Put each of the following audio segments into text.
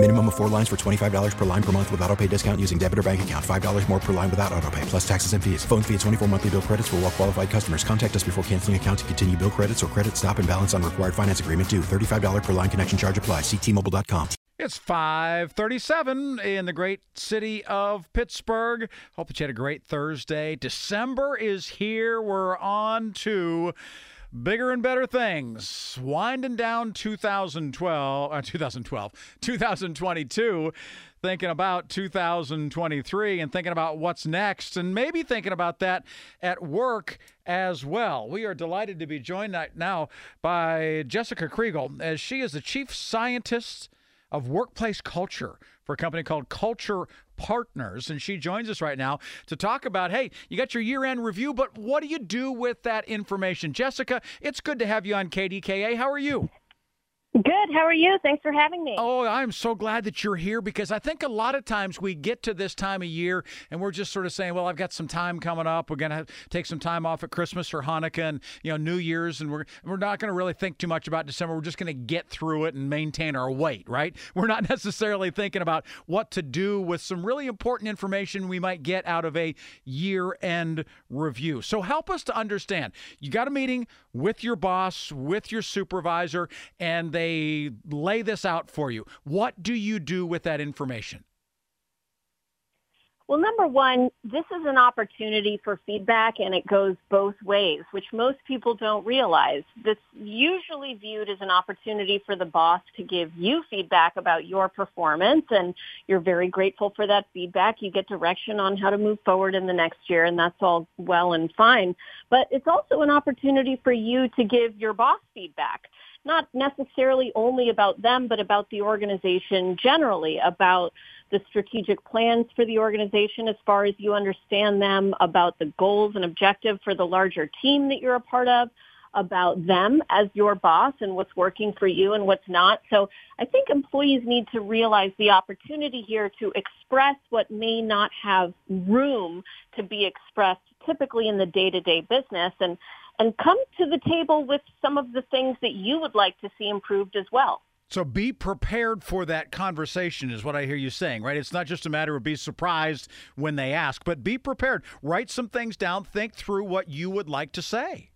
Minimum of four lines for $25 per line per month with auto pay discount using debit or bank account. $5 more per line without auto pay, plus taxes and fees. Phone fee at 24 monthly bill credits for all well qualified customers. Contact us before canceling account to continue bill credits or credit stop and balance on required finance agreement due. $35 per line connection charge apply. Ctmobile.com. It's 537 in the great city of Pittsburgh. Hope that you had a great Thursday. December is here. We're on to bigger and better things. Winding down 2012, uh, 2012, 2022, thinking about 2023 and thinking about what's next, and maybe thinking about that at work as well. We are delighted to be joined now by Jessica Kriegel, as she is the chief scientist of workplace culture for a company called Culture Partners. And she joins us right now to talk about hey, you got your year end review, but what do you do with that information? Jessica, it's good to have you on KDKA. How are you? Good. How are you? Thanks for having me. Oh, I'm so glad that you're here because I think a lot of times we get to this time of year and we're just sort of saying, "Well, I've got some time coming up. We're going to take some time off at Christmas or Hanukkah and you know New Year's, and we're we're not going to really think too much about December. We're just going to get through it and maintain our weight, right? We're not necessarily thinking about what to do with some really important information we might get out of a year-end review. So help us to understand. You got a meeting with your boss, with your supervisor, and they they lay this out for you. What do you do with that information? Well, number one, this is an opportunity for feedback and it goes both ways, which most people don't realize. This usually viewed as an opportunity for the boss to give you feedback about your performance and you're very grateful for that feedback. You get direction on how to move forward in the next year and that's all well and fine. But it's also an opportunity for you to give your boss feedback not necessarily only about them, but about the organization generally, about the strategic plans for the organization as far as you understand them, about the goals and objective for the larger team that you're a part of, about them as your boss and what's working for you and what's not. So I think employees need to realize the opportunity here to express what may not have room to be expressed typically in the day-to-day business. And and come to the table with some of the things that you would like to see improved as well. So be prepared for that conversation, is what I hear you saying, right? It's not just a matter of be surprised when they ask, but be prepared. Write some things down, think through what you would like to say.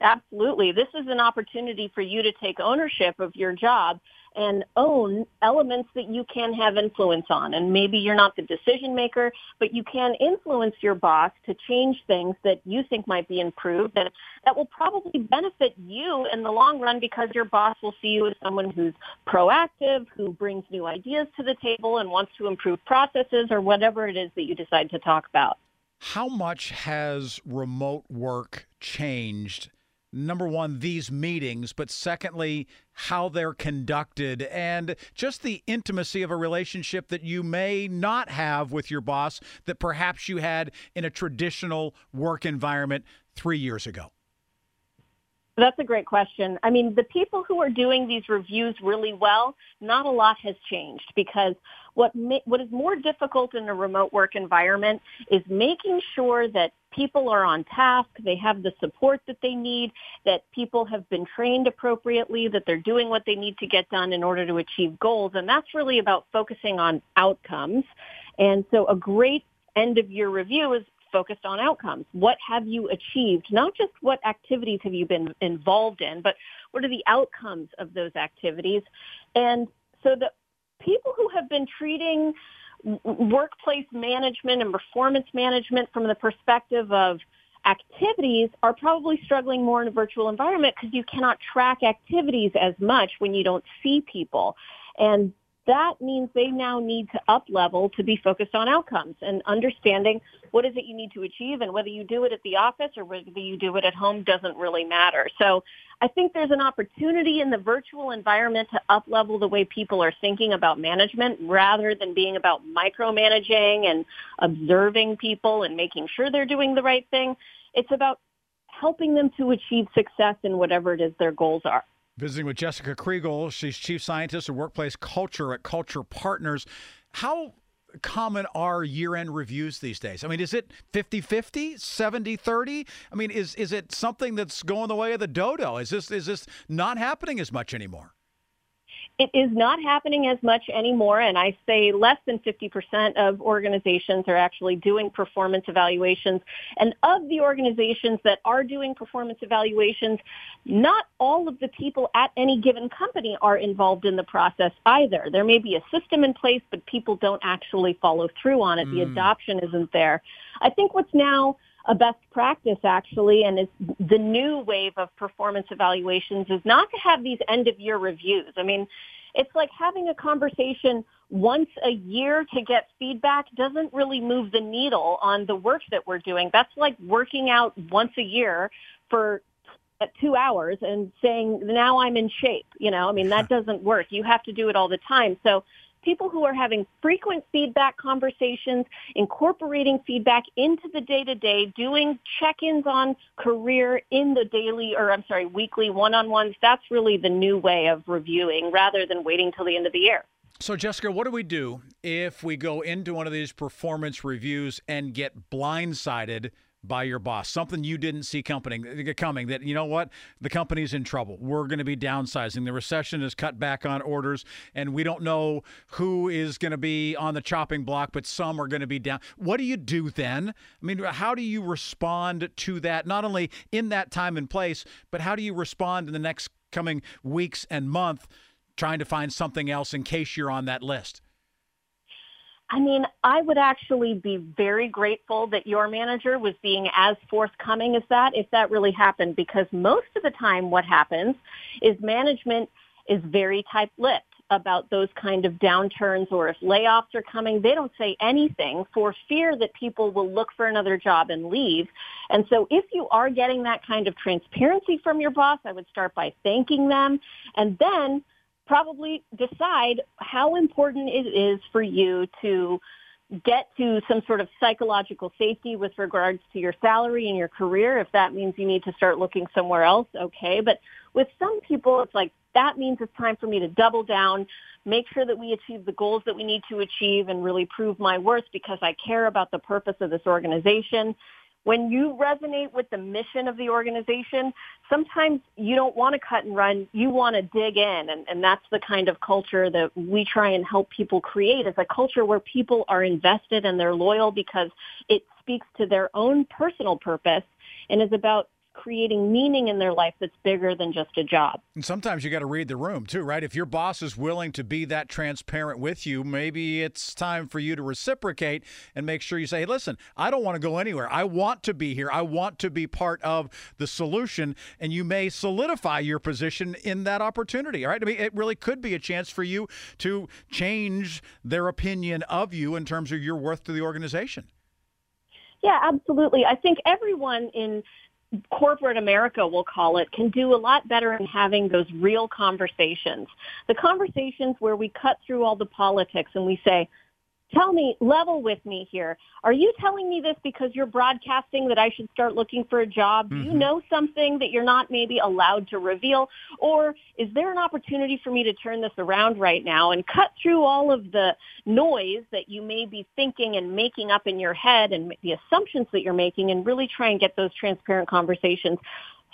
Absolutely. This is an opportunity for you to take ownership of your job and own elements that you can have influence on. And maybe you're not the decision maker, but you can influence your boss to change things that you think might be improved and that will probably benefit you in the long run because your boss will see you as someone who's proactive, who brings new ideas to the table and wants to improve processes or whatever it is that you decide to talk about. How much has remote work changed number one, these meetings, but secondly, how they're conducted and just the intimacy of a relationship that you may not have with your boss that perhaps you had in a traditional work environment three years ago? That's a great question. I mean, the people who are doing these reviews really well, not a lot has changed because what ma- what is more difficult in a remote work environment is making sure that people are on task, they have the support that they need, that people have been trained appropriately, that they're doing what they need to get done in order to achieve goals, and that's really about focusing on outcomes. And so a great end of year review is focused on outcomes. What have you achieved? Not just what activities have you been involved in, but what are the outcomes of those activities? And so the people who have been treating workplace management and performance management from the perspective of activities are probably struggling more in a virtual environment because you cannot track activities as much when you don't see people. And that means they now need to up level to be focused on outcomes and understanding what is it you need to achieve and whether you do it at the office or whether you do it at home doesn't really matter. So I think there's an opportunity in the virtual environment to up level the way people are thinking about management rather than being about micromanaging and observing people and making sure they're doing the right thing. It's about helping them to achieve success in whatever it is their goals are. Visiting with Jessica Kriegel. She's chief scientist of workplace culture at Culture Partners. How common are year-end reviews these days? I mean, is it 50-50, 70-30? I mean, is is it something that's going the way of the dodo? Is this is this not happening as much anymore? It is not happening as much anymore, and I say less than 50% of organizations are actually doing performance evaluations. And of the organizations that are doing performance evaluations, not all of the people at any given company are involved in the process either. There may be a system in place, but people don't actually follow through on it. Mm. The adoption isn't there. I think what's now a best practice actually and is the new wave of performance evaluations is not to have these end of year reviews. I mean, it's like having a conversation once a year to get feedback doesn't really move the needle on the work that we're doing. That's like working out once a year for two hours and saying now I'm in shape. You know, I mean that doesn't work. You have to do it all the time. So people who are having frequent feedback conversations, incorporating feedback into the day to day, doing check-ins on career in the daily or I'm sorry, weekly one-on-ones. That's really the new way of reviewing rather than waiting till the end of the year. So, Jessica, what do we do if we go into one of these performance reviews and get blindsided by your boss, something you didn't see coming, coming that, you know what, the company's in trouble. We're going to be downsizing. The recession has cut back on orders, and we don't know who is going to be on the chopping block, but some are going to be down. What do you do then? I mean, how do you respond to that, not only in that time and place, but how do you respond in the next coming weeks and month trying to find something else in case you're on that list? I mean, I would actually be very grateful that your manager was being as forthcoming as that if that really happened because most of the time what happens is management is very tight-lipped about those kind of downturns or if layoffs are coming, they don't say anything for fear that people will look for another job and leave. And so if you are getting that kind of transparency from your boss, I would start by thanking them and then probably decide how important it is for you to get to some sort of psychological safety with regards to your salary and your career. If that means you need to start looking somewhere else, okay. But with some people, it's like, that means it's time for me to double down, make sure that we achieve the goals that we need to achieve and really prove my worth because I care about the purpose of this organization when you resonate with the mission of the organization, sometimes you don't want to cut and run. You want to dig in. And, and that's the kind of culture that we try and help people create is a culture where people are invested and they're loyal because it speaks to their own personal purpose and is about creating meaning in their life that's bigger than just a job. And sometimes you got to read the room too, right? If your boss is willing to be that transparent with you, maybe it's time for you to reciprocate and make sure you say, hey, listen, I don't want to go anywhere. I want to be here. I want to be part of the solution. And you may solidify your position in that opportunity, all right? I mean, it really could be a chance for you to change their opinion of you in terms of your worth to the organization. Yeah, absolutely. I think everyone in corporate America, we'll call it, can do a lot better in having those real conversations. The conversations where we cut through all the politics and we say, Tell me, level with me here. Are you telling me this because you're broadcasting that I should start looking for a job? Mm-hmm. Do you mm-hmm. know something that you're not maybe allowed to reveal? Or is there an opportunity for me to turn this around right now and cut through all of the noise that you may be thinking and making up in your head and the assumptions that you're making and really try and get those transparent conversations?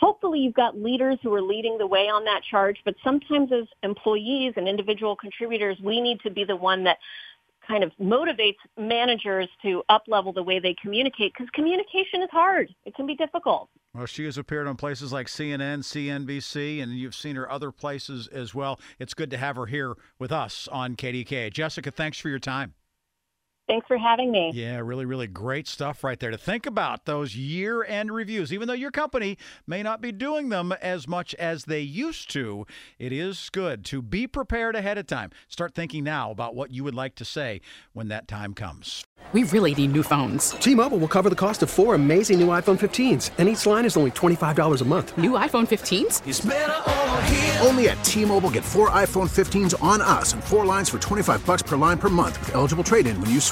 hopefully you've got leaders who are leading the way on that charge, but sometimes as employees and individual contributors, we need to be the one that kind of motivates managers to up level the way they communicate because communication is hard. It can be difficult. Well, she has appeared on places like CNN, CNBC, and you've seen her other places as well. It's good to have her here with us on KDKA. Jessica, thanks for your time. Thanks for having me. Yeah, really, really great stuff right there to think about those year end reviews. Even though your company may not be doing them as much as they used to, it is good to be prepared ahead of time. Start thinking now about what you would like to say when that time comes. We really need new phones. T Mobile will cover the cost of four amazing new iPhone 15s, and each line is only $25 a month. New iPhone 15s? Only at T Mobile get four iPhone 15s on us and four lines for 25 bucks per line per month with eligible trade in when you switch.